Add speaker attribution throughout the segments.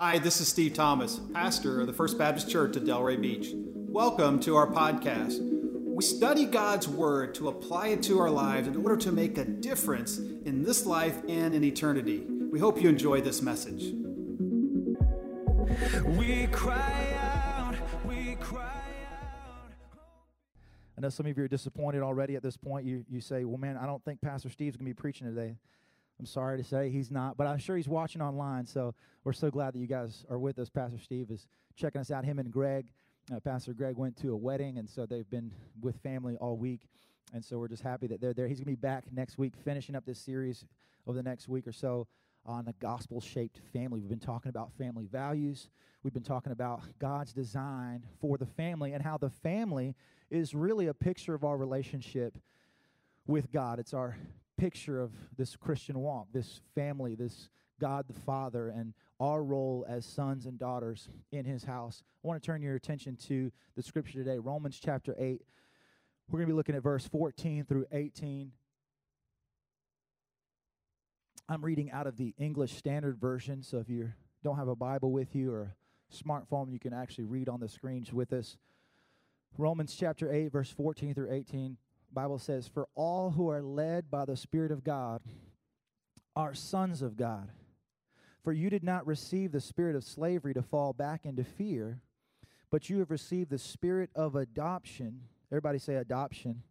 Speaker 1: Hi, this is Steve Thomas, pastor of the First Baptist Church at Delray Beach. Welcome to our podcast. We study God's Word to apply it to our lives in order to make a difference in this life and in eternity. We hope you enjoy this message. We cry out, we
Speaker 2: cry out. I know some of you are disappointed already at this point. You, you say, well, man, I don't think Pastor Steve's going to be preaching today. I'm sorry to say he's not, but I'm sure he's watching online. So we're so glad that you guys are with us. Pastor Steve is checking us out. Him and Greg, uh, Pastor Greg went to a wedding, and so they've been with family all week. And so we're just happy that they're there. He's going to be back next week, finishing up this series over the next week or so on the gospel shaped family. We've been talking about family values. We've been talking about God's design for the family and how the family is really a picture of our relationship with God. It's our picture of this Christian walk, this family, this God the Father, and our role as sons and daughters in His house. I want to turn your attention to the scripture today, Romans chapter 8. We're going to be looking at verse 14 through 18. I'm reading out of the English Standard Version, so if you don't have a Bible with you or a smartphone, you can actually read on the screens with us. Romans chapter 8, verse 14 through 18. Bible says, For all who are led by the Spirit of God are sons of God. For you did not receive the spirit of slavery to fall back into fear, but you have received the spirit of adoption. Everybody say adoption.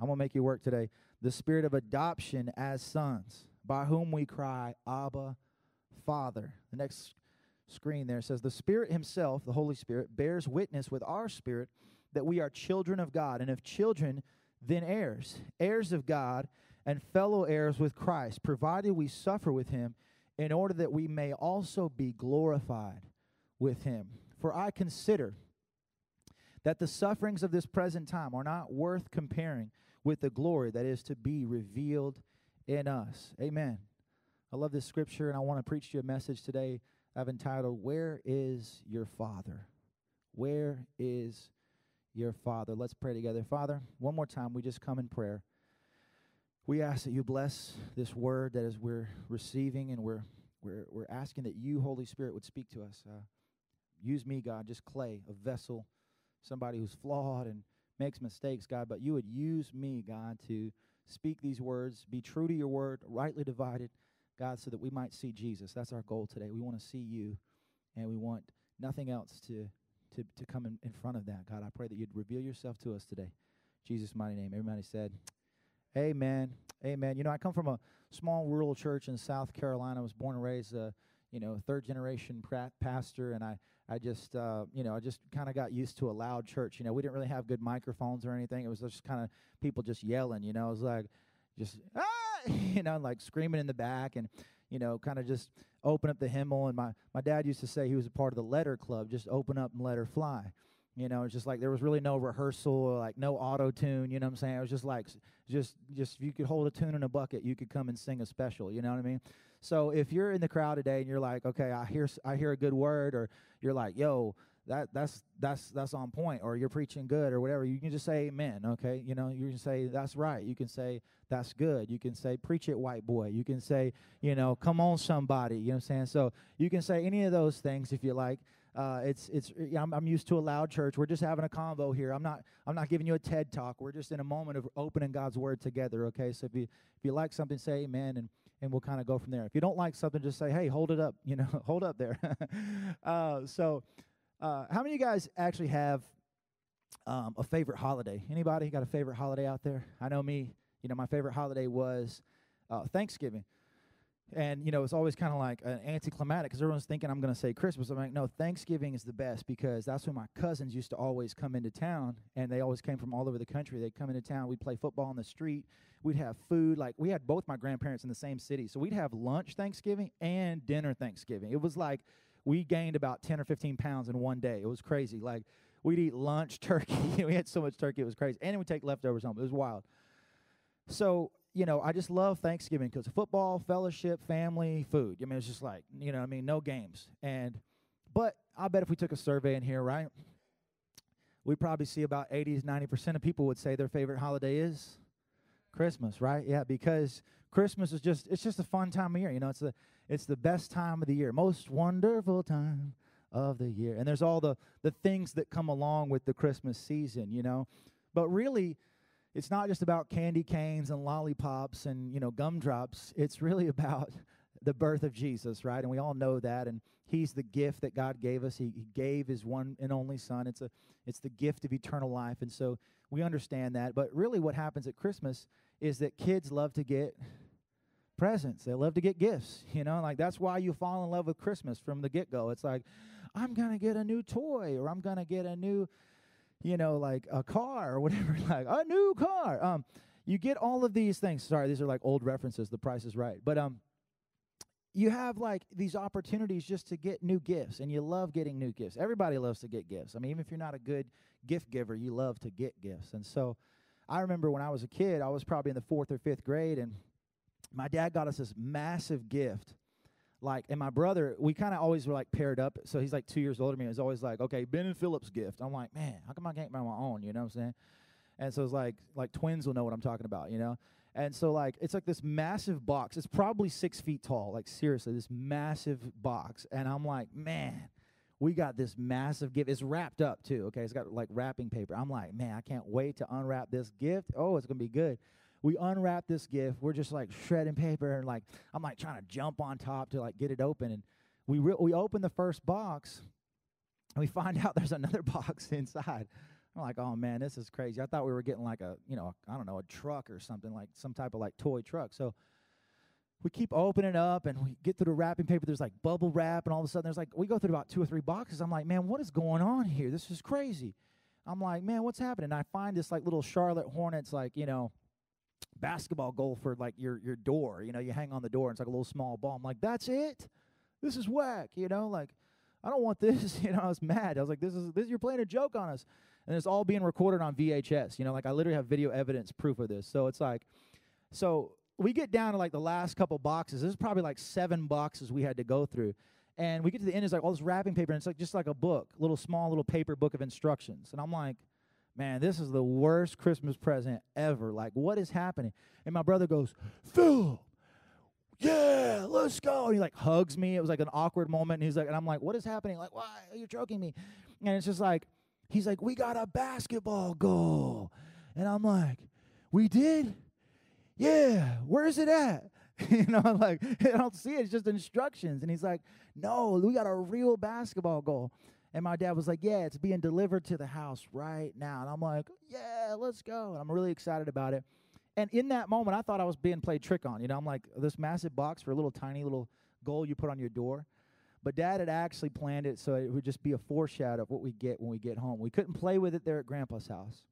Speaker 2: I'm going to make you work today. The spirit of adoption as sons, by whom we cry, Abba, Father. The next screen there says, The Spirit Himself, the Holy Spirit, bears witness with our spirit that we are children of God. And if children, then heirs, heirs of God, and fellow heirs with Christ, provided we suffer with him, in order that we may also be glorified with him. For I consider that the sufferings of this present time are not worth comparing with the glory that is to be revealed in us. Amen. I love this scripture, and I want to preach you a message today I've entitled, Where is Your Father? Where is your Father. Let's pray together. Father, one more time, we just come in prayer. We ask that you bless this word that as we're receiving and we're, we're, we're asking that you, Holy Spirit, would speak to us. Uh, use me, God, just clay, a vessel, somebody who's flawed and makes mistakes, God, but you would use me, God, to speak these words, be true to your word, rightly divided, God, so that we might see Jesus. That's our goal today. We want to see you, and we want nothing else to to, to come in, in front of that. God, I pray that you'd reveal yourself to us today. Jesus' mighty name. Everybody said, Amen. Amen. You know, I come from a small rural church in South Carolina. I was born and raised, a, you know, third generation pastor, and I, I just, uh, you know, I just kind of got used to a loud church. You know, we didn't really have good microphones or anything. It was just kind of people just yelling. You know, it was like, just ah, you know, like screaming in the back, and you know, kind of just open up the hymnal. And my, my dad used to say he was a part of the letter club, just open up and let her fly. You know, it's just like there was really no rehearsal, or like no auto tune. You know what I'm saying? It was just like, just, just if you could hold a tune in a bucket, you could come and sing a special. You know what I mean? So if you're in the crowd today and you're like, okay, I hear, I hear a good word, or you're like, yo, that that's that's that's on point or you're preaching good or whatever you can just say amen okay you know you can say that's right you can say that's good you can say preach it white boy you can say you know come on somebody you know what i'm saying so you can say any of those things if you like uh, it's it's I'm, I'm used to a loud church. We're just having a convo here. I'm not I'm not giving you a TED talk. We're just in a moment of opening God's word together. Okay, so if you if you like something, say Amen, and and we'll kind of go from there. If you don't like something, just say Hey, hold it up. You know, hold up there. uh, so uh, how many of you guys actually have um, a favorite holiday? Anybody got a favorite holiday out there? I know me. You know, my favorite holiday was uh, Thanksgiving. And, you know, it's always kind of like an anticlimactic because everyone's thinking I'm going to say Christmas. I'm like, no, Thanksgiving is the best because that's when my cousins used to always come into town and they always came from all over the country. They'd come into town. We'd play football on the street. We'd have food. Like, we had both my grandparents in the same city. So we'd have lunch Thanksgiving and dinner Thanksgiving. It was like we gained about 10 or 15 pounds in one day. It was crazy. Like, we'd eat lunch turkey. we had so much turkey, it was crazy. And we'd take leftovers home. It was wild. So, you know, I just love Thanksgiving because football, fellowship, family, food. I mean, it's just like, you know, I mean, no games. And, but I bet if we took a survey in here, right, we'd probably see about 80s, 90% of people would say their favorite holiday is Christmas, right? Yeah, because Christmas is just, it's just a fun time of year. You know, it's the, It's the best time of the year, most wonderful time of the year. And there's all the the things that come along with the Christmas season, you know. But really, it's not just about candy canes and lollipops and you know gumdrops. It's really about the birth of Jesus, right? And we all know that. And He's the gift that God gave us. He, he gave His one and only Son. It's a it's the gift of eternal life. And so we understand that. But really, what happens at Christmas is that kids love to get presents. They love to get gifts. You know, like that's why you fall in love with Christmas from the get go. It's like, I'm gonna get a new toy, or I'm gonna get a new, you know, like a car or whatever. like a new car. Um, you get all of these things. Sorry, these are like old references. The price is right. But um, you have like these opportunities just to get new gifts and you love getting new gifts everybody loves to get gifts i mean even if you're not a good gift giver you love to get gifts and so i remember when i was a kid i was probably in the fourth or fifth grade and my dad got us this massive gift like and my brother we kind of always were like paired up so he's like two years older than me it was always like okay ben and Phillips gift i'm like man how come i can't buy my own you know what i'm saying and so it's like like twins will know what i'm talking about you know and so like it's like this massive box. It's probably six feet tall. Like seriously, this massive box. And I'm like, man, we got this massive gift. It's wrapped up too. Okay, it's got like wrapping paper. I'm like, man, I can't wait to unwrap this gift. Oh, it's gonna be good. We unwrap this gift. We're just like shredding paper and like I'm like trying to jump on top to like get it open. And we re- we open the first box and we find out there's another box inside. I'm like, oh man, this is crazy. I thought we were getting like a, you know, I don't know, a truck or something like some type of like toy truck. So we keep opening up and we get through the wrapping paper. There's like bubble wrap, and all of a sudden there's like we go through about two or three boxes. I'm like, man, what is going on here? This is crazy. I'm like, man, what's happening? And I find this like little Charlotte Hornets, like you know, basketball goal for like your your door. You know, you hang on the door. And it's like a little small ball. I'm like, that's it. This is whack. You know, like I don't want this. You know, I was mad. I was like, this is this. You're playing a joke on us and it's all being recorded on VHS. You know, like I literally have video evidence proof of this. So it's like, so we get down to like the last couple boxes. This is probably like seven boxes we had to go through. And we get to the end, it's like all this wrapping paper, and it's like just like a book, little small little paper book of instructions. And I'm like, man, this is the worst Christmas present ever. Like, what is happening? And my brother goes, Phil, yeah, let's go. And he like hugs me. It was like an awkward moment. And he's like, and I'm like, what is happening? Like, why are you choking me? And it's just like, He's like, We got a basketball goal. And I'm like, We did? Yeah, where's it at? you know, like, I don't see it. It's just instructions. And he's like, No, we got a real basketball goal. And my dad was like, Yeah, it's being delivered to the house right now. And I'm like, Yeah, let's go. And I'm really excited about it. And in that moment, I thought I was being played trick on. You know, I'm like, this massive box for a little tiny little goal you put on your door. But dad had actually planned it so it would just be a foreshadow of what we get when we get home. We couldn't play with it there at grandpa's house.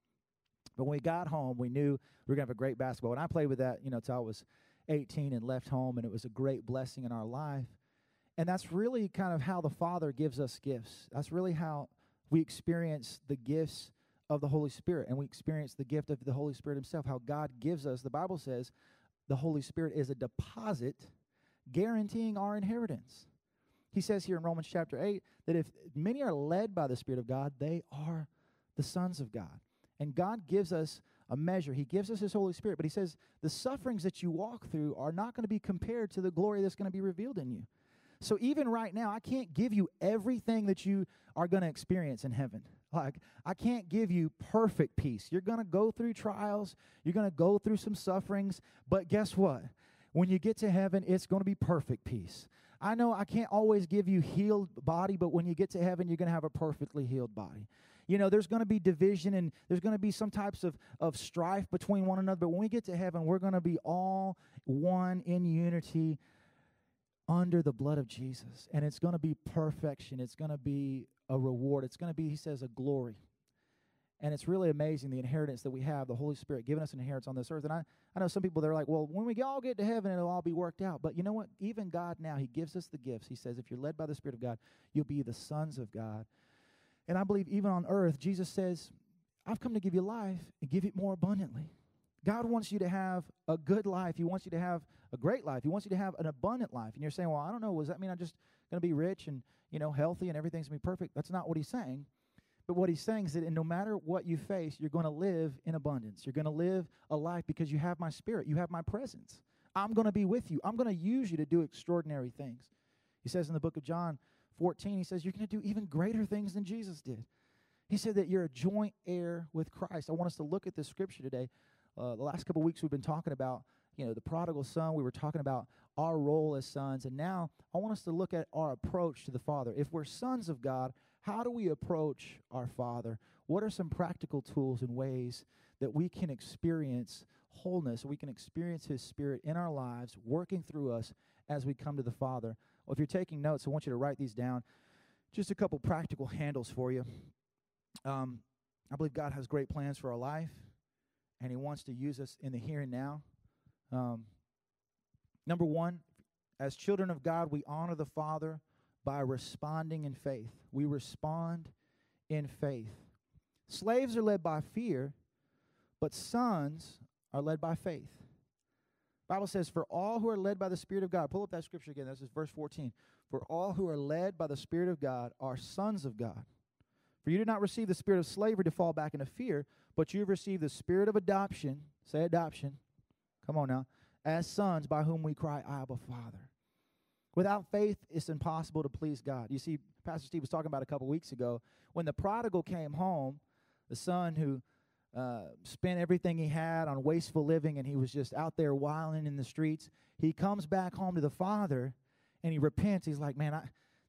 Speaker 2: But when we got home, we knew we were going to have a great basketball. And I played with that, you know, until I was 18 and left home, and it was a great blessing in our life. And that's really kind of how the Father gives us gifts. That's really how we experience the gifts of the Holy Spirit, and we experience the gift of the Holy Spirit Himself, how God gives us. The Bible says the Holy Spirit is a deposit guaranteeing our inheritance. He says here in Romans chapter 8 that if many are led by the Spirit of God, they are the sons of God. And God gives us a measure. He gives us His Holy Spirit, but He says the sufferings that you walk through are not going to be compared to the glory that's going to be revealed in you. So even right now, I can't give you everything that you are going to experience in heaven. Like, I can't give you perfect peace. You're going to go through trials, you're going to go through some sufferings, but guess what? When you get to heaven, it's going to be perfect peace. I know I can't always give you healed body, but when you get to heaven, you're going to have a perfectly healed body. You know, there's going to be division and there's going to be some types of, of strife between one another, but when we get to heaven, we're going to be all one in unity under the blood of Jesus. And it's going to be perfection. It's going to be a reward. It's going to be, he says, a glory. And it's really amazing the inheritance that we have, the Holy Spirit giving us an inheritance on this earth. And I, I know some people, they're like, well, when we all get to heaven, it'll all be worked out. But you know what? Even God now, He gives us the gifts. He says, if you're led by the Spirit of God, you'll be the sons of God. And I believe even on earth, Jesus says, I've come to give you life and give it more abundantly. God wants you to have a good life. He wants you to have a great life. He wants you to have an abundant life. And you're saying, well, I don't know, does that mean I'm just going to be rich and, you know, healthy and everything's going to be perfect? That's not what he's saying. But what he's saying is that no matter what you face, you're going to live in abundance. You're going to live a life because you have my spirit, you have my presence. I'm going to be with you. I'm going to use you to do extraordinary things. He says in the book of John 14, he says, You're going to do even greater things than Jesus did. He said that you're a joint heir with Christ. I want us to look at this scripture today. Uh, the last couple weeks we've been talking about, you know, the prodigal son. We were talking about our role as sons. And now I want us to look at our approach to the Father. If we're sons of God, how do we approach our Father? What are some practical tools and ways that we can experience wholeness, we can experience His Spirit in our lives, working through us as we come to the Father? Well, if you're taking notes, I want you to write these down. Just a couple practical handles for you. Um, I believe God has great plans for our life, and He wants to use us in the here and now. Um, number one, as children of God, we honor the Father by responding in faith. We respond in faith. Slaves are led by fear, but sons are led by faith. Bible says, For all who are led by the Spirit of God, pull up that scripture again. This is verse 14. For all who are led by the Spirit of God are sons of God. For you did not receive the spirit of slavery to fall back into fear, but you have received the spirit of adoption. Say adoption. Come on now. As sons by whom we cry, Abba, Father. Without faith, it's impossible to please God. You see, Pastor Steve was talking about a couple weeks ago when the prodigal came home, the son who uh, spent everything he had on wasteful living and he was just out there wilding in the streets. He comes back home to the father and he repents. He's like, Man, I,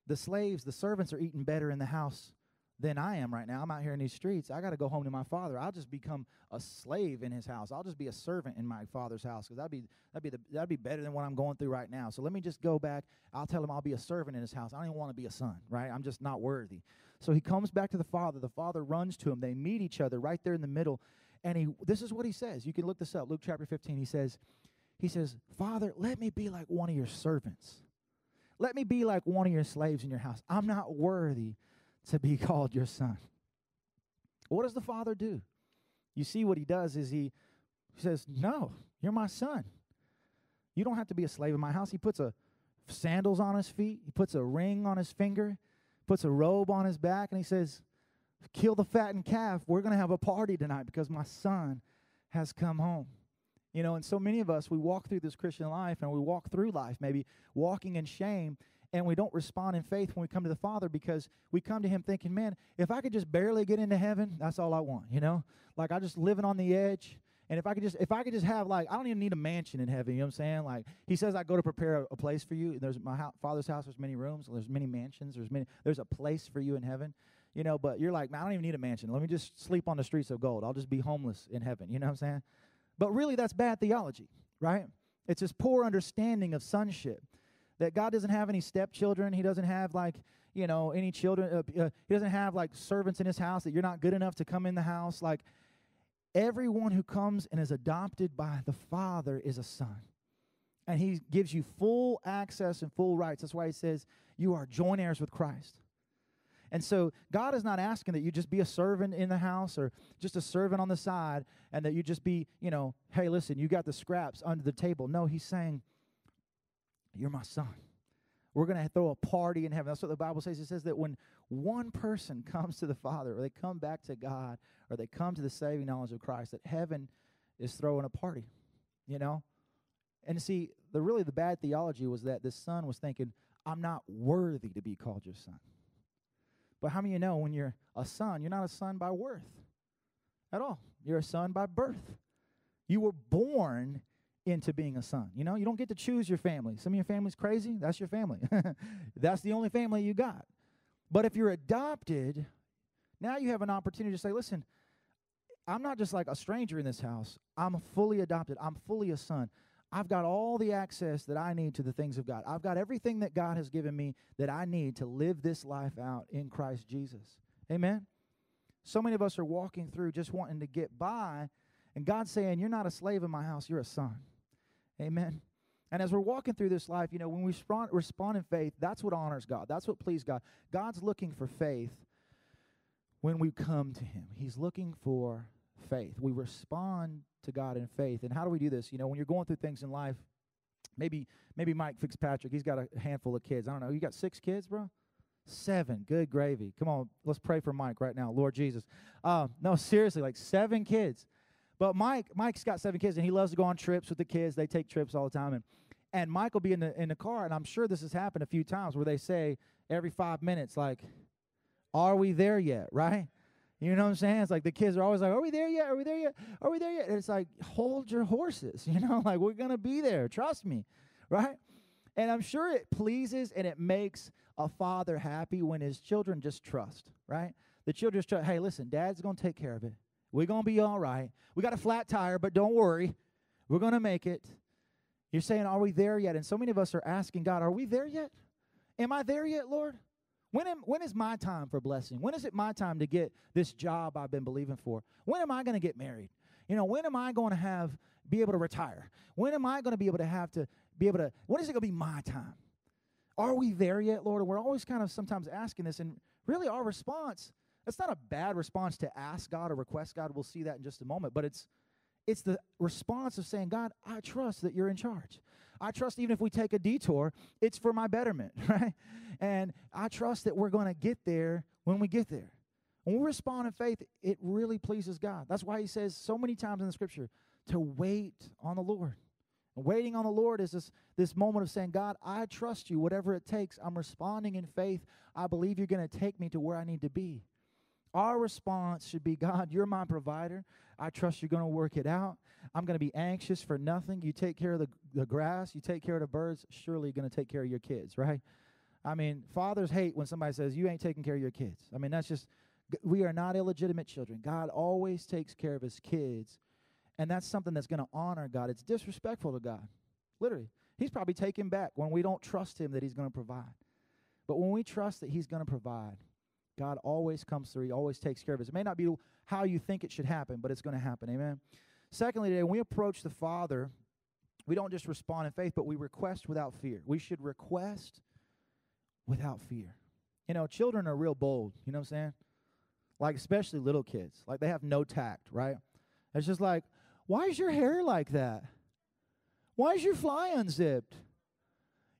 Speaker 2: the slaves, the servants are eating better in the house than I am right now. I'm out here in these streets. I got to go home to my father. I'll just become a slave in his house. I'll just be a servant in my father's house because that'd be that'd be the, that'd be better than what I'm going through right now. So let me just go back. I'll tell him I'll be a servant in his house. I don't even want to be a son, right? I'm just not worthy. So he comes back to the father. The father runs to him. They meet each other right there in the middle. And he this is what he says. You can look this up. Luke chapter 15. He says, he says, Father, let me be like one of your servants. Let me be like one of your slaves in your house. I'm not worthy to be called your son. What does the father do? You see, what he does is he says, No, you're my son. You don't have to be a slave in my house. He puts a sandals on his feet, he puts a ring on his finger, puts a robe on his back, and he says, Kill the fattened calf. We're going to have a party tonight because my son has come home. You know, and so many of us, we walk through this Christian life and we walk through life, maybe walking in shame, and we don't respond in faith when we come to the Father because we come to Him thinking, man, if I could just barely get into heaven, that's all I want, you know? Like I just living on the edge. And if I could just if I could just have like I don't even need a mansion in heaven, you know what I'm saying? Like he says I go to prepare a, a place for you. There's my ho- father's house, there's many rooms, there's many mansions, there's many there's a place for you in heaven. You know, but you're like, man, I don't even need a mansion. Let me just sleep on the streets of gold. I'll just be homeless in heaven. You know what I'm saying? But really that's bad theology, right? It's this poor understanding of sonship that God doesn't have any stepchildren. He doesn't have like you know any children. Uh, uh, he doesn't have like servants in his house that you're not good enough to come in the house. Like everyone who comes and is adopted by the Father is a son, and He gives you full access and full rights. That's why He says you are joint heirs with Christ. And so God is not asking that you just be a servant in the house or just a servant on the side and that you just be, you know, hey, listen, you got the scraps under the table. No, he's saying, you're my son. We're going to throw a party in heaven. That's what the Bible says. It says that when one person comes to the Father, or they come back to God, or they come to the saving knowledge of Christ, that heaven is throwing a party, you know? And see, the really the bad theology was that this son was thinking, I'm not worthy to be called your son. But how many of you know when you're a son, you're not a son by worth at all? You're a son by birth. You were born into being a son. You know, you don't get to choose your family. Some of your family's crazy, that's your family. that's the only family you got. But if you're adopted, now you have an opportunity to say, listen, I'm not just like a stranger in this house. I'm fully adopted. I'm fully a son. I've got all the access that I need to the things of God. I've got everything that God has given me that I need to live this life out in Christ Jesus. Amen. So many of us are walking through just wanting to get by, and God's saying, You're not a slave in my house, you're a son. Amen. And as we're walking through this life, you know, when we respond, respond in faith, that's what honors God. That's what pleases God. God's looking for faith when we come to Him. He's looking for faith. We respond to God in faith. And how do we do this? You know, when you're going through things in life, maybe maybe Mike Fitzpatrick, he's got a handful of kids. I don't know. You got six kids, bro? Seven. Good gravy. Come on, let's pray for Mike right now. Lord Jesus. Uh, no, seriously, like seven kids. But Mike, Mike's got seven kids, and he loves to go on trips with the kids. They take trips all the time, and and Mike will be in the in the car, and I'm sure this has happened a few times where they say every five minutes, like, "Are we there yet?" Right? You know what I'm saying? It's like the kids are always like, "Are we there yet? Are we there yet? Are we there yet?" And it's like, hold your horses. You know, like we're gonna be there. Trust me, right? And I'm sure it pleases and it makes a father happy when his children just trust, right? The children just trust, hey, listen, dad's gonna take care of it. We're gonna be all right. We got a flat tire, but don't worry. We're gonna make it. You're saying, Are we there yet? And so many of us are asking God, Are we there yet? Am I there yet, Lord? When, am, when is my time for blessing? When is it my time to get this job I've been believing for? When am I going to get married? You know, when am I going to have be able to retire? When am I going to be able to have to be able to when is it going to be my time? Are we there yet, Lord? And we're always kind of sometimes asking this and really our response, it's not a bad response to ask God or request God. We'll see that in just a moment, but it's it's the response of saying, God, I trust that you're in charge. I trust even if we take a detour, it's for my betterment, right? And I trust that we're going to get there when we get there. When we respond in faith, it really pleases God. That's why he says so many times in the scripture to wait on the Lord. And waiting on the Lord is this, this moment of saying, God, I trust you, whatever it takes. I'm responding in faith. I believe you're going to take me to where I need to be. Our response should be God, you're my provider. I trust you're going to work it out. I'm going to be anxious for nothing. You take care of the, the grass, you take care of the birds, surely you're going to take care of your kids, right? I mean, fathers hate when somebody says, You ain't taking care of your kids. I mean, that's just, we are not illegitimate children. God always takes care of his kids. And that's something that's going to honor God. It's disrespectful to God. Literally. He's probably taken back when we don't trust him that he's going to provide. But when we trust that he's going to provide, God always comes through. He always takes care of us. It may not be how you think it should happen, but it's going to happen. Amen. Secondly, today, when we approach the Father, we don't just respond in faith, but we request without fear. We should request without fear. You know, children are real bold. You know what I'm saying? Like, especially little kids. Like, they have no tact, right? It's just like, why is your hair like that? Why is your fly unzipped?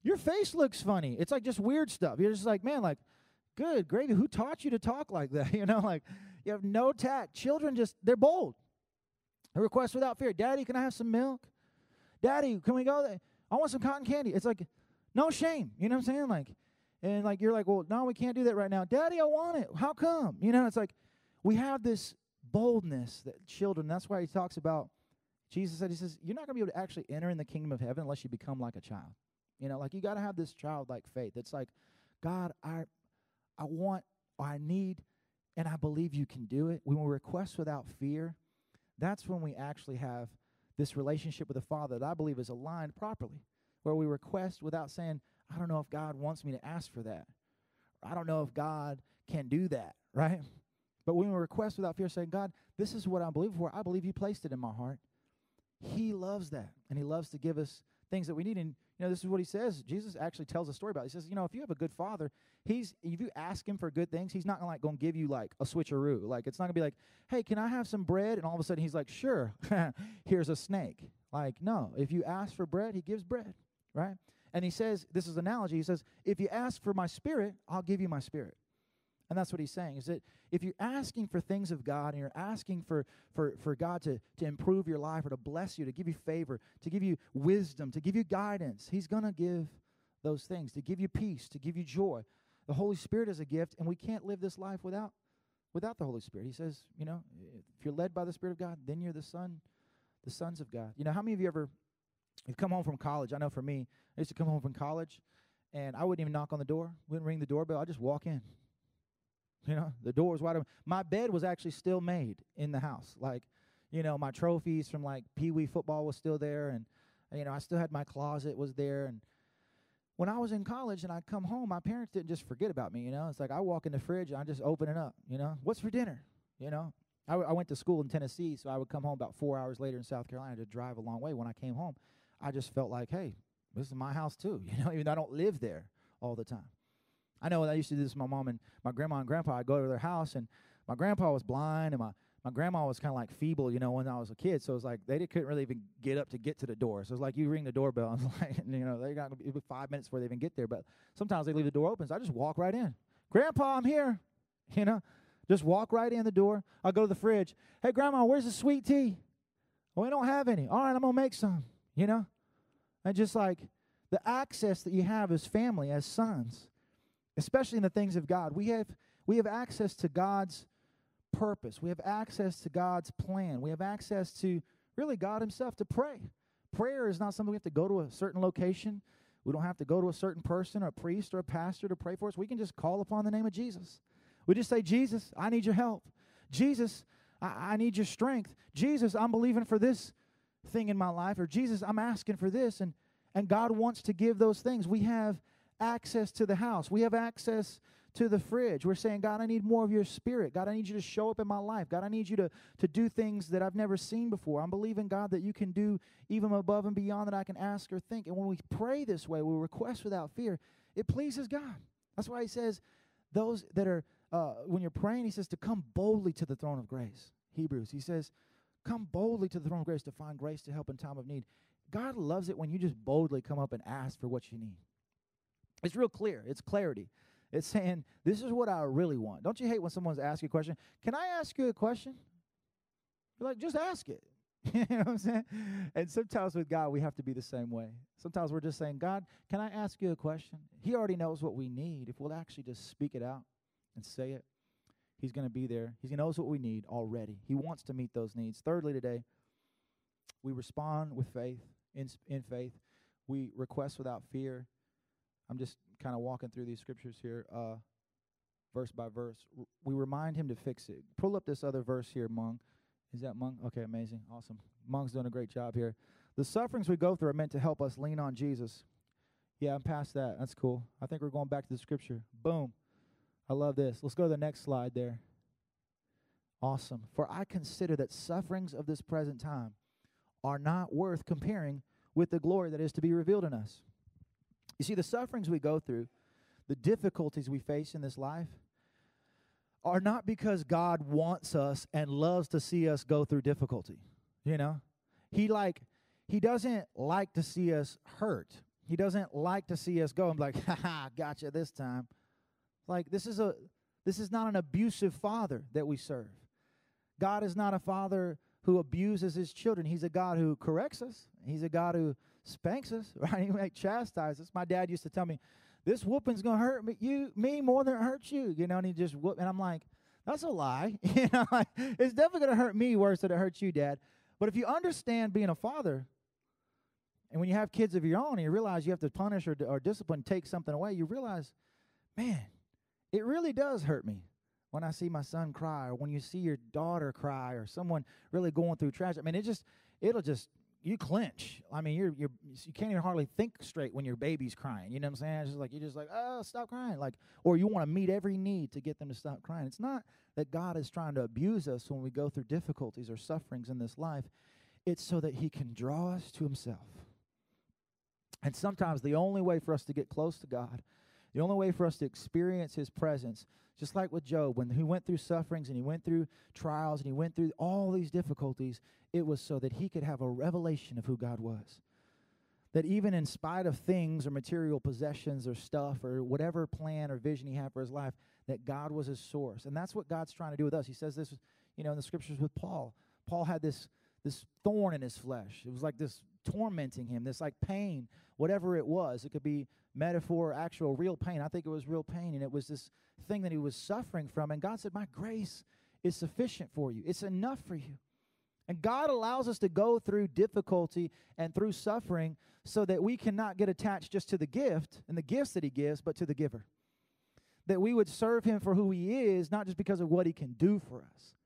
Speaker 2: Your face looks funny. It's like just weird stuff. You're just like, man, like, good, gravy. Who taught you to talk like that? You know, like, you have no tact. Children just, they're bold. A request without fear. Daddy, can I have some milk? Daddy, can we go there? I want some cotton candy. It's like, no shame. You know what I'm saying? Like, and like, you're like, well, no, we can't do that right now. Daddy, I want it. How come? You know, it's like, we have this boldness that children, that's why he talks about, Jesus said, he says, you're not going to be able to actually enter in the kingdom of heaven unless you become like a child. You know, like you got to have this childlike faith. It's like, God, I, I want, or I need, and I believe you can do it. When we request without fear, that's when we actually have this relationship with the Father that I believe is aligned properly, where we request without saying, I don't know if God wants me to ask for that. I don't know if God can do that, right? But when we request without fear, saying, God, this is what I believe for, I believe you placed it in my heart. He loves that, and He loves to give us things that we need. And you know, this is what He says. Jesus actually tells a story about. It. He says, you know, if you have a good Father, He's if you ask Him for good things, He's not gonna like gonna give you like a switcheroo. Like it's not gonna be like, hey, can I have some bread? And all of a sudden He's like, sure, here's a snake. Like no, if you ask for bread, He gives bread, right? And He says, this is analogy. He says, if you ask for my Spirit, I'll give you my Spirit. And that's what he's saying is that if you're asking for things of God and you're asking for, for, for God to, to improve your life or to bless you, to give you favor, to give you wisdom, to give you guidance, he's going to give those things, to give you peace, to give you joy. The Holy Spirit is a gift, and we can't live this life without, without the Holy Spirit. He says, you know, if you're led by the Spirit of God, then you're the son, the sons of God. You know, how many of you ever you've come home from college? I know for me, I used to come home from college, and I wouldn't even knock on the door, wouldn't ring the doorbell. I'd just walk in. You know, the door was wide open. My bed was actually still made in the house. Like, you know, my trophies from like Pee Wee football was still there, and you know, I still had my closet was there. And when I was in college and I come home, my parents didn't just forget about me. You know, it's like I walk in the fridge and I just open it up. You know, what's for dinner? You know, I, w- I went to school in Tennessee, so I would come home about four hours later in South Carolina to drive a long way. When I came home, I just felt like, hey, this is my house too. You know, even though I don't live there all the time. I know I used to do this with my mom and my grandma and grandpa. I'd go to their house, and my grandpa was blind, and my, my grandma was kind of like feeble, you know, when I was a kid. So it was like they couldn't really even get up to get to the door. So it's like you ring the doorbell, and like, you know, they got five minutes before they even get there. But sometimes they leave the door open, so I just walk right in. Grandpa, I'm here. You know, just walk right in the door. I'll go to the fridge. Hey, Grandma, where's the sweet tea? Oh, well, we don't have any. All right, I'm to make some, you know? And just like the access that you have as family, as sons, especially in the things of God, we have we have access to God's purpose. We have access to God's plan. We have access to really God Himself to pray. Prayer is not something we have to go to a certain location. We don't have to go to a certain person or a priest or a pastor to pray for us. We can just call upon the name of Jesus. We just say, Jesus, I need your help. Jesus, I, I need your strength. Jesus, I'm believing for this thing in my life. Or Jesus, I'm asking for this. And and God wants to give those things. We have access to the house. We have access to the fridge. We're saying, God, I need more of your spirit. God, I need you to show up in my life. God, I need you to, to do things that I've never seen before. I'm believing, God, that you can do even above and beyond that I can ask or think. And when we pray this way, we request without fear, it pleases God. That's why he says, those that are, uh, when you're praying, he says to come boldly to the throne of grace. Hebrews, he says, come boldly to the throne of grace to find grace to help in time of need. God loves it when you just boldly come up and ask for what you need. It's real clear. It's clarity. It's saying, this is what I really want. Don't you hate when someone's asking a question? Can I ask you a question? You're like, just ask it. you know what I'm saying? And sometimes with God, we have to be the same way. Sometimes we're just saying, God, can I ask you a question? He already knows what we need. If we'll actually just speak it out and say it, He's going to be there. He knows what we need already. He wants to meet those needs. Thirdly, today, we respond with faith, in, in faith. We request without fear. I'm just kind of walking through these scriptures here, uh, verse by verse. R- we remind him to fix it. Pull up this other verse here, Mung. Is that Mung? Okay, amazing. Awesome. Mung's doing a great job here. The sufferings we go through are meant to help us lean on Jesus. Yeah, I'm past that. That's cool. I think we're going back to the scripture. Boom. I love this. Let's go to the next slide there. Awesome. For I consider that sufferings of this present time are not worth comparing with the glory that is to be revealed in us. You see, the sufferings we go through, the difficulties we face in this life, are not because God wants us and loves to see us go through difficulty. You know? He like he doesn't like to see us hurt. He doesn't like to see us go and be like, ha ha, gotcha this time. Like this is a this is not an abusive father that we serve. God is not a father who abuses his children. He's a God who corrects us. He's a God who spanks us, right? He might chastise us. My dad used to tell me, "This whooping's gonna hurt me, you me more than it hurts you," you know. And he just whoop, and I'm like, "That's a lie." you know, like, it's definitely gonna hurt me worse than it hurts you, Dad. But if you understand being a father, and when you have kids of your own, and you realize you have to punish or, or discipline, take something away, you realize, man, it really does hurt me when I see my son cry, or when you see your daughter cry, or someone really going through tragedy. I mean, it just, it'll just you clench. I mean, you're you're you can't even hardly think straight when your baby's crying. You know what I'm saying? It's just like you're just like, oh, stop crying. Like, or you want to meet every need to get them to stop crying. It's not that God is trying to abuse us when we go through difficulties or sufferings in this life. It's so that He can draw us to Himself. And sometimes the only way for us to get close to God, the only way for us to experience His presence, just like with Job, when he went through sufferings and he went through trials and he went through all these difficulties, it was so that he could have a revelation of who God was. That even in spite of things or material possessions or stuff or whatever plan or vision he had for his life, that God was his source. And that's what God's trying to do with us. He says this, you know, in the scriptures with Paul. Paul had this this thorn in his flesh. It was like this tormenting him, this like pain, whatever it was. It could be metaphor, actual, real pain. I think it was real pain, and it was this thing that he was suffering from. And God said, My grace is sufficient for you, it's enough for you. And God allows us to go through difficulty and through suffering so that we cannot get attached just to the gift and the gifts that He gives, but to the giver. That we would serve Him for who He is, not just because of what He can do for us.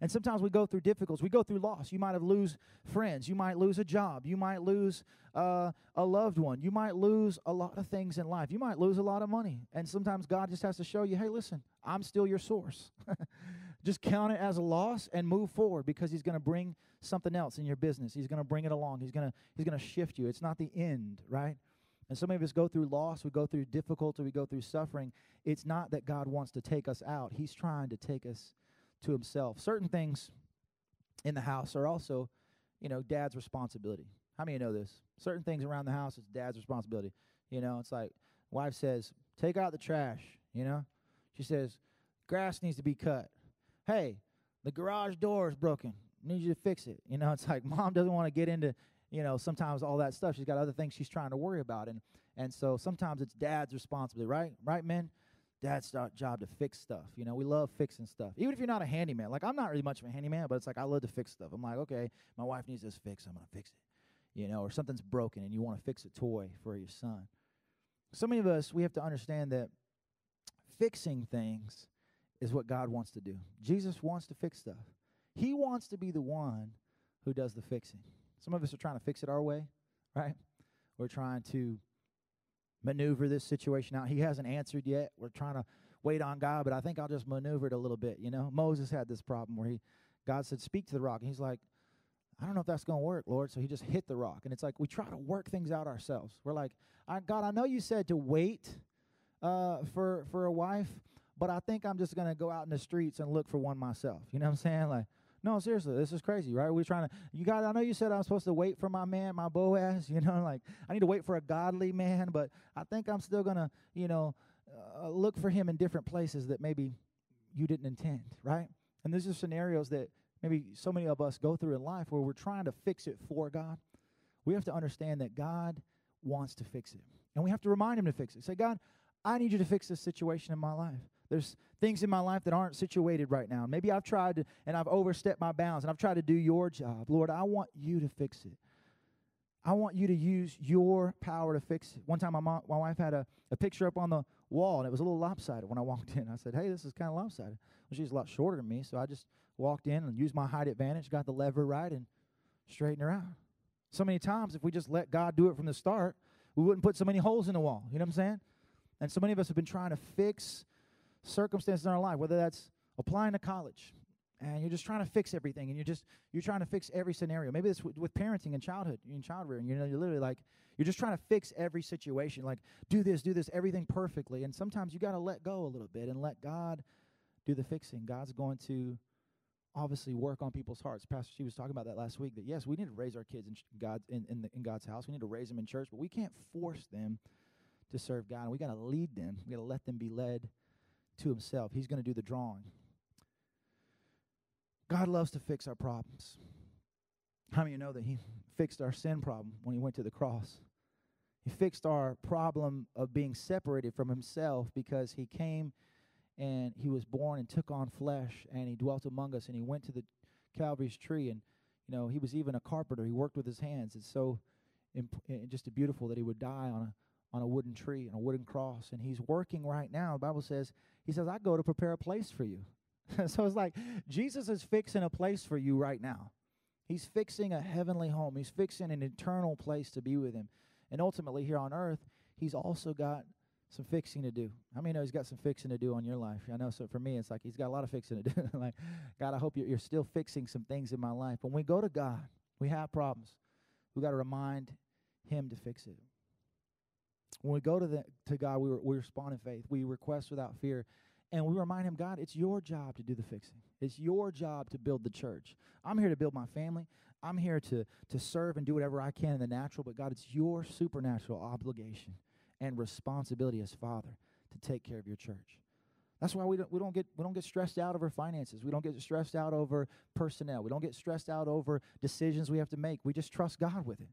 Speaker 2: And sometimes we go through difficulties. We go through loss. You might have lose friends. You might lose a job. You might lose uh, a loved one. You might lose a lot of things in life. You might lose a lot of money. And sometimes God just has to show you, hey, listen, I'm still your source. just count it as a loss and move forward because He's going to bring something else in your business. He's going to bring it along. He's going to He's going to shift you. It's not the end, right? And so many of us go through loss, we go through difficulty, we go through suffering. It's not that God wants to take us out. He's trying to take us to himself. Certain things in the house are also, you know, dad's responsibility. How many of you know this? Certain things around the house is dad's responsibility. You know, it's like wife says, "Take out the trash." You know, she says, "Grass needs to be cut." Hey, the garage door is broken. Need you to fix it. You know, it's like mom doesn't want to get into, you know, sometimes all that stuff. She's got other things she's trying to worry about. And and so sometimes it's dad's responsibility, right? Right, men? Dad's job to fix stuff. You know, we love fixing stuff. Even if you're not a handyman. Like I'm not really much of a handyman, but it's like I love to fix stuff. I'm like, okay, my wife needs this fixed, I'm gonna fix it. You know, or something's broken and you want to fix a toy for your son. So many of us, we have to understand that fixing things is what God wants to do. Jesus wants to fix stuff. He wants to be the one who does the fixing. Some of us are trying to fix it our way, right? We're trying to maneuver this situation out. He hasn't answered yet. We're trying to wait on God, but I think I'll just maneuver it a little bit. You know, Moses had this problem where he, God said, "Speak to the rock," and he's like, "I don't know if that's going to work, Lord." So he just hit the rock, and it's like we try to work things out ourselves. We're like, I, "God, I know you said to wait uh, for for a wife, but I think I'm just going to go out in the streets and look for one myself." You know what I'm saying? Like, no, seriously, this is crazy, right? We're trying to, you got, I know you said I'm supposed to wait for my man, my Boaz, you know, like I need to wait for a godly man, but I think I'm still going to, you know, uh, look for him in different places that maybe you didn't intend, right? And these are scenarios that maybe so many of us go through in life where we're trying to fix it for God. We have to understand that God wants to fix it. And we have to remind him to fix it. Say, God, I need you to fix this situation in my life. There's things in my life that aren't situated right now. Maybe I've tried to, and I've overstepped my bounds, and I've tried to do your job. Lord, I want you to fix it. I want you to use your power to fix it. One time, my, mom, my wife had a, a picture up on the wall, and it was a little lopsided when I walked in. I said, Hey, this is kind of lopsided. Well, she's a lot shorter than me, so I just walked in and used my height advantage, got the lever right, and straightened her out. So many times, if we just let God do it from the start, we wouldn't put so many holes in the wall. You know what I'm saying? And so many of us have been trying to fix circumstances in our life, whether that's applying to college and you're just trying to fix everything and you're just you're trying to fix every scenario. Maybe it's with, parenting and childhood in child rearing you know you're literally like you're just trying to fix every situation like do this do this everything perfectly and sometimes you got to let go a little bit and let god do the fixing. God's going to obviously work on people's hearts. Pastor she was talking about that last week that yes we need to raise our kids in god in, in, the, in god's house. We need to raise them in church but we can't force them to serve god and we got to lead them. We got to let them be led to himself. He's going to do the drawing. God loves to fix our problems. How many of you know that He fixed our sin problem when He went to the cross? He fixed our problem of being separated from Himself because He came and He was born and took on flesh and He dwelt among us and He went to the Calvary's tree and you know He was even a carpenter. He worked with His hands. It's so imp- eh, just beautiful that He would die on a on a wooden tree and a wooden cross and he's working right now. The bible says he says i go to prepare a place for you. So it's like jesus is fixing a place for you right now. He's fixing a heavenly home. He's fixing an eternal place to be with him. And ultimately here on earth he's also got some fixing to do. How many know he's got some fixing to do on your life? I know so for me it's like he's got a lot of fixing to do. Like god i hope you're, you're still fixing some things in my life. When we go to god we have problems. We got to remind him to fix it when we go to the to God, we, we respond in faith. We request without fear. And we remind him, God, it's your job to do the fixing. It's your job to build the church. I'm here to build my family. I'm here to, to serve and do whatever I can in the natural, but God, it's your supernatural obligation and responsibility as Father to take care of your church. That's why we don't, we don't get we don't get stressed out over finances. We don't get stressed out over personnel. We don't get stressed out over decisions we have to make. We just trust God with it.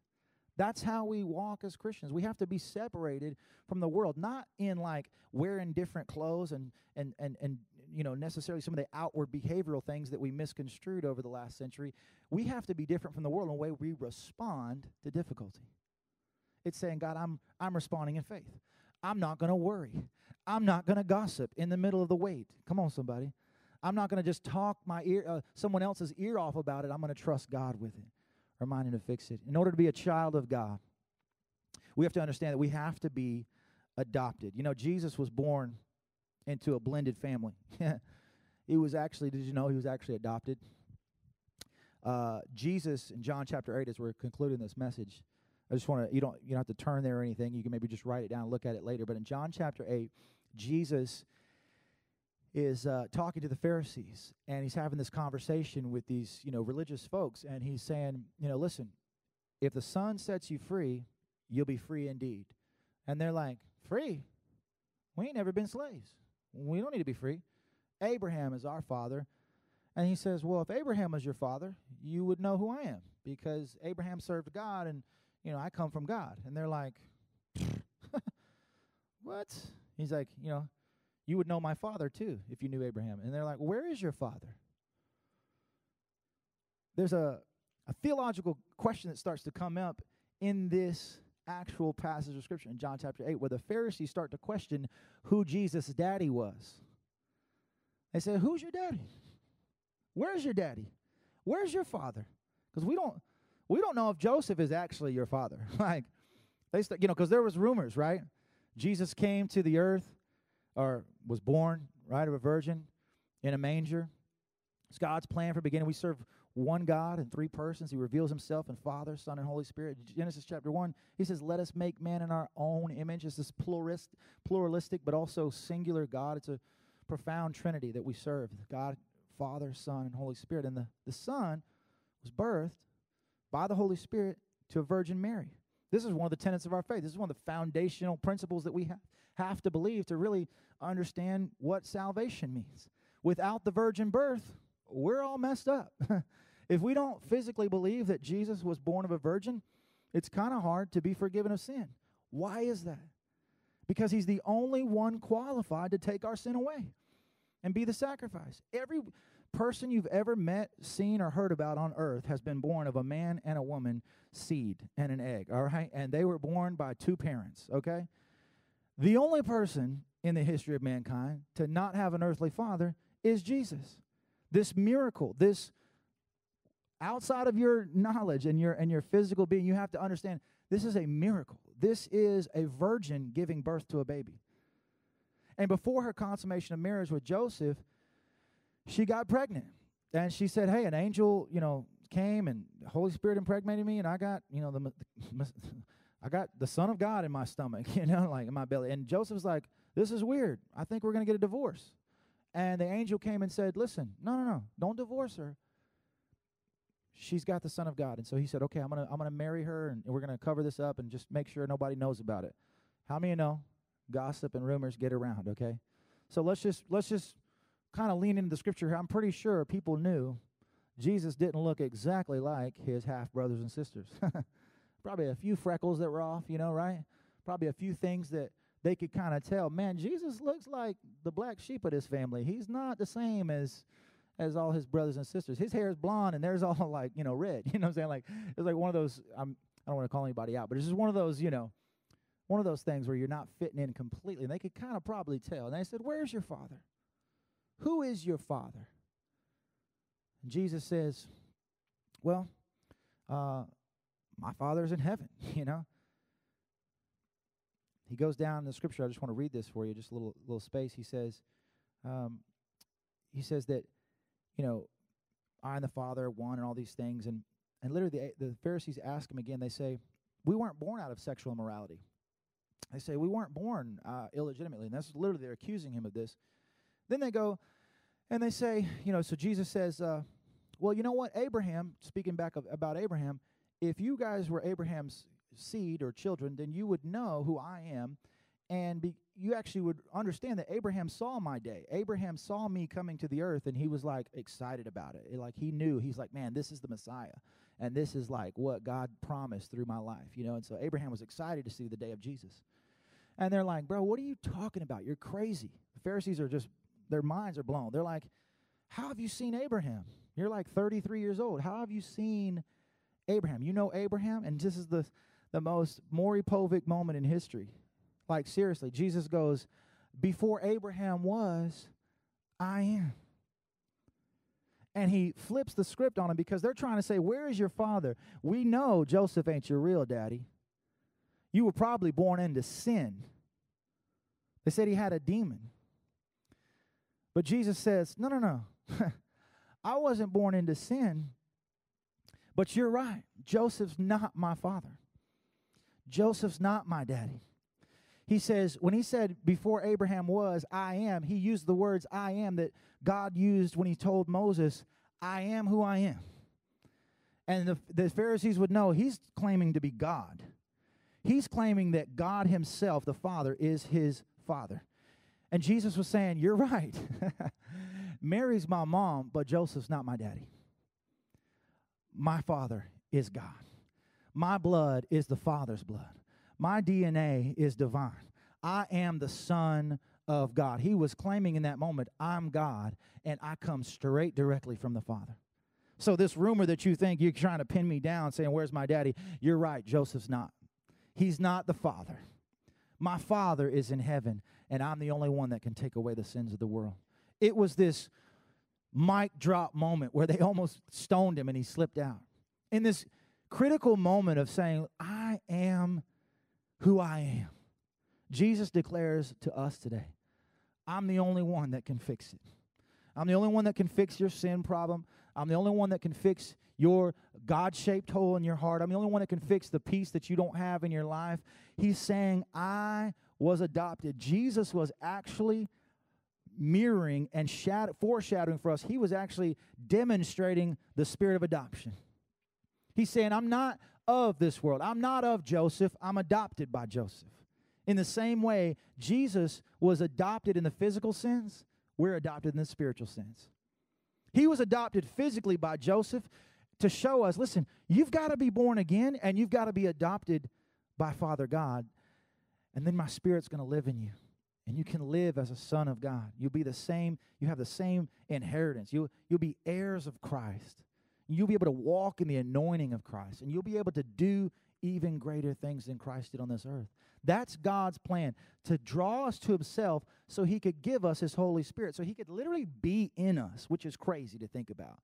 Speaker 2: That's how we walk as Christians. We have to be separated from the world, not in like wearing different clothes and and and and you know necessarily some of the outward behavioral things that we misconstrued over the last century. We have to be different from the world in the way we respond to difficulty. It's saying, God, I'm I'm responding in faith. I'm not going to worry. I'm not going to gossip in the middle of the wait. Come on, somebody. I'm not going to just talk my ear, uh, someone else's ear off about it. I'm going to trust God with it remind him to fix it. In order to be a child of God, we have to understand that we have to be adopted. You know, Jesus was born into a blended family. he was actually, did you know he was actually adopted? Uh, Jesus in John chapter 8, as we're concluding this message, I just want to, you don't, you don't have to turn there or anything. You can maybe just write it down and look at it later. But in John chapter 8, Jesus is uh, talking to the Pharisees, and he's having this conversation with these, you know, religious folks, and he's saying, you know, listen, if the Son sets you free, you'll be free indeed. And they're like, free? We ain't never been slaves. We don't need to be free. Abraham is our father, And he says, Well, if Abraham was your father, you would know who I am because Abraham served God and, you know, I come from God. And they're like, What? He's like, You know, you would know my father too if you knew Abraham. And they're like, Where is your father? There's a, a theological question that starts to come up in this actual passage of scripture in John chapter 8 where the Pharisees start to question who Jesus' daddy was. They say, Who's your daddy? Where's your daddy? Where's your father? Because we don't we don't know if Joseph is actually your father. like they st- you know, because there was rumors, right? Jesus came to the earth or was born, right, of a virgin in a manger. It's God's plan for beginning. We serve one God in three persons. He reveals himself in Father, Son, and Holy Spirit. Genesis chapter 1, he says, Let us make man in our own image. It's this plurist, pluralistic but also singular God. It's a profound trinity that we serve God, Father, Son, and Holy Spirit. And the, the Son was birthed by the Holy Spirit to a Virgin Mary. This is one of the tenets of our faith. This is one of the foundational principles that we ha- have to believe to really understand what salvation means. Without the virgin birth, we're all messed up. if we don't physically believe that Jesus was born of a virgin, it's kind of hard to be forgiven of sin. Why is that? Because he's the only one qualified to take our sin away and be the sacrifice. Every person you've ever met, seen, or heard about on earth has been born of a man and a woman seed and an egg, all right? And they were born by two parents, okay? The only person in the history of mankind to not have an earthly father is Jesus. This miracle, this outside of your knowledge and your and your physical being, you have to understand this is a miracle. This is a virgin giving birth to a baby. And before her consummation of marriage with Joseph, she got pregnant. And she said, "Hey, an angel, you know, came and the Holy Spirit impregnated me and I got, you know, the I got the son of God in my stomach, you know, like in my belly." And Joseph's like, "This is weird. I think we're going to get a divorce." And the angel came and said, Listen, no, no, no, don't divorce her. She's got the Son of God. And so he said, Okay, I'm gonna I'm gonna marry her and we're gonna cover this up and just make sure nobody knows about it. How many you know? Gossip and rumors get around, okay? So let's just let's just kind of lean into the scripture here. I'm pretty sure people knew Jesus didn't look exactly like his half brothers and sisters. Probably a few freckles that were off, you know, right? Probably a few things that they could kind of tell, man, Jesus looks like the black sheep of this family. He's not the same as as all his brothers and sisters. His hair is blonde and theirs all like, you know, red. You know what I'm saying? Like it's like one of those I'm I don't want to call anybody out, but it's just one of those, you know, one of those things where you're not fitting in completely. And they could kind of probably tell. And they said, Where's your father? Who is your father? And Jesus says, Well, uh, my father's in heaven, you know he goes down in the scripture. I just want to read this for you, just a little little space. He says, um, he says that, you know, I and the Father one, and all these things, and and literally the, the Pharisees ask him again. They say, we weren't born out of sexual immorality. They say we weren't born uh, illegitimately, and that's literally they're accusing him of this. Then they go, and they say, you know, so Jesus says, uh, well, you know what, Abraham, speaking back of, about Abraham, if you guys were Abraham's seed or children, then you would know who I am. And be, you actually would understand that Abraham saw my day. Abraham saw me coming to the earth, and he was like excited about it. Like he knew, he's like, man, this is the Messiah. And this is like what God promised through my life, you know? And so Abraham was excited to see the day of Jesus. And they're like, bro, what are you talking about? You're crazy. The Pharisees are just, their minds are blown. They're like, how have you seen Abraham? You're like 33 years old. How have you seen Abraham? You know Abraham? And this is the the most Maury Povich moment in history. Like, seriously, Jesus goes, Before Abraham was, I am. And he flips the script on him because they're trying to say, Where is your father? We know Joseph ain't your real daddy. You were probably born into sin. They said he had a demon. But Jesus says, No, no, no. I wasn't born into sin. But you're right. Joseph's not my father. Joseph's not my daddy. He says, when he said, before Abraham was, I am, he used the words I am that God used when he told Moses, I am who I am. And the, the Pharisees would know he's claiming to be God. He's claiming that God himself, the Father, is his Father. And Jesus was saying, You're right. Mary's my mom, but Joseph's not my daddy. My father is God. My blood is the Father's blood. My DNA is divine. I am the Son of God. He was claiming in that moment, I'm God, and I come straight directly from the Father. So, this rumor that you think you're trying to pin me down saying, Where's my daddy? You're right. Joseph's not. He's not the Father. My Father is in heaven, and I'm the only one that can take away the sins of the world. It was this mic drop moment where they almost stoned him and he slipped out. In this critical moment of saying, I am who I am, Jesus declares to us today, I'm the only one that can fix it. I'm the only one that can fix your sin problem. I'm the only one that can fix your God shaped hole in your heart. I'm the only one that can fix the peace that you don't have in your life. He's saying, I was adopted. Jesus was actually mirroring and shadow, foreshadowing for us. He was actually demonstrating the spirit of adoption. He's saying, I'm not of this world. I'm not of Joseph. I'm adopted by Joseph. In the same way, Jesus was adopted in the physical sense, we're adopted in the spiritual sense. He was adopted physically by Joseph to show us listen, you've got to be born again and you've got to be adopted by Father God. And then my spirit's going to live in you. And you can live as a son of God. You'll be the same, you have the same inheritance. You'll, you'll be heirs of Christ. You'll be able to walk in the anointing of Christ. And you'll be able to do even greater things than Christ did on this earth. That's God's plan to draw us to Himself so He could give us His Holy Spirit, so He could literally be in us, which is crazy to think about.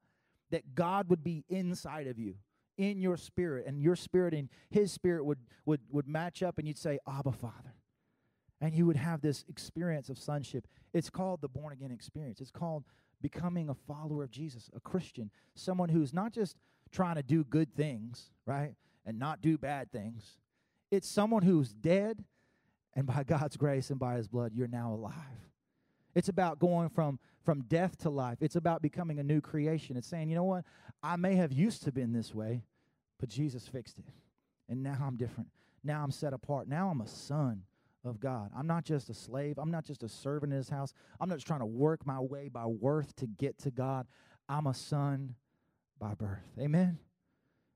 Speaker 2: That God would be inside of you, in your spirit, and your spirit and His spirit would, would, would match up, and you'd say, Abba, Father. And you would have this experience of sonship. It's called the born again experience. It's called becoming a follower of Jesus, a Christian, someone who's not just trying to do good things, right? And not do bad things, it's someone who's dead, and by God's grace and by his blood, you're now alive. It's about going from, from death to life. It's about becoming a new creation. It's saying, you know what? I may have used to been this way, but Jesus fixed it. And now I'm different. Now I'm set apart. Now I'm a son of God. I'm not just a slave. I'm not just a servant in his house. I'm not just trying to work my way by worth to get to God. I'm a son by birth. Amen.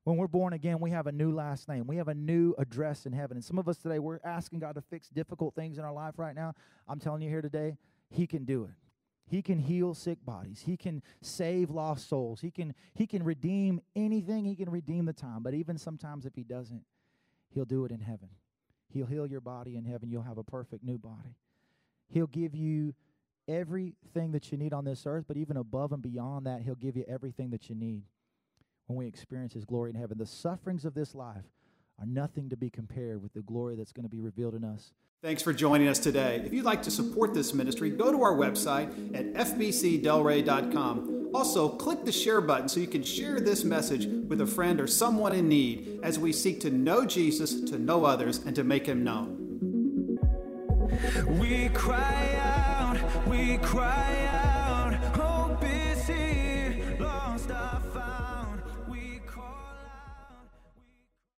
Speaker 2: When we're born again, we have a new last name. We have a new address in heaven. And some of us today, we're asking God to fix difficult things in our life right now. I'm telling you here today, He can do it. He can heal sick bodies. He can save lost souls. He can, he can redeem anything. He can redeem the time. But even sometimes, if He doesn't, He'll do it in heaven. He'll heal your body in heaven. You'll have a perfect new body. He'll give you everything that you need on this earth, but even above and beyond that, He'll give you everything that you need when we experience His glory in heaven. The sufferings of this life are nothing to be compared with the glory that's going to be revealed in us.
Speaker 1: Thanks for joining us today. If you'd like to support this ministry, go to our website at fbcdelray.com. Also, click the share button so you can share this message with a friend or someone in need as we seek to know Jesus, to know others, and to make him known. We cry out, we cry out.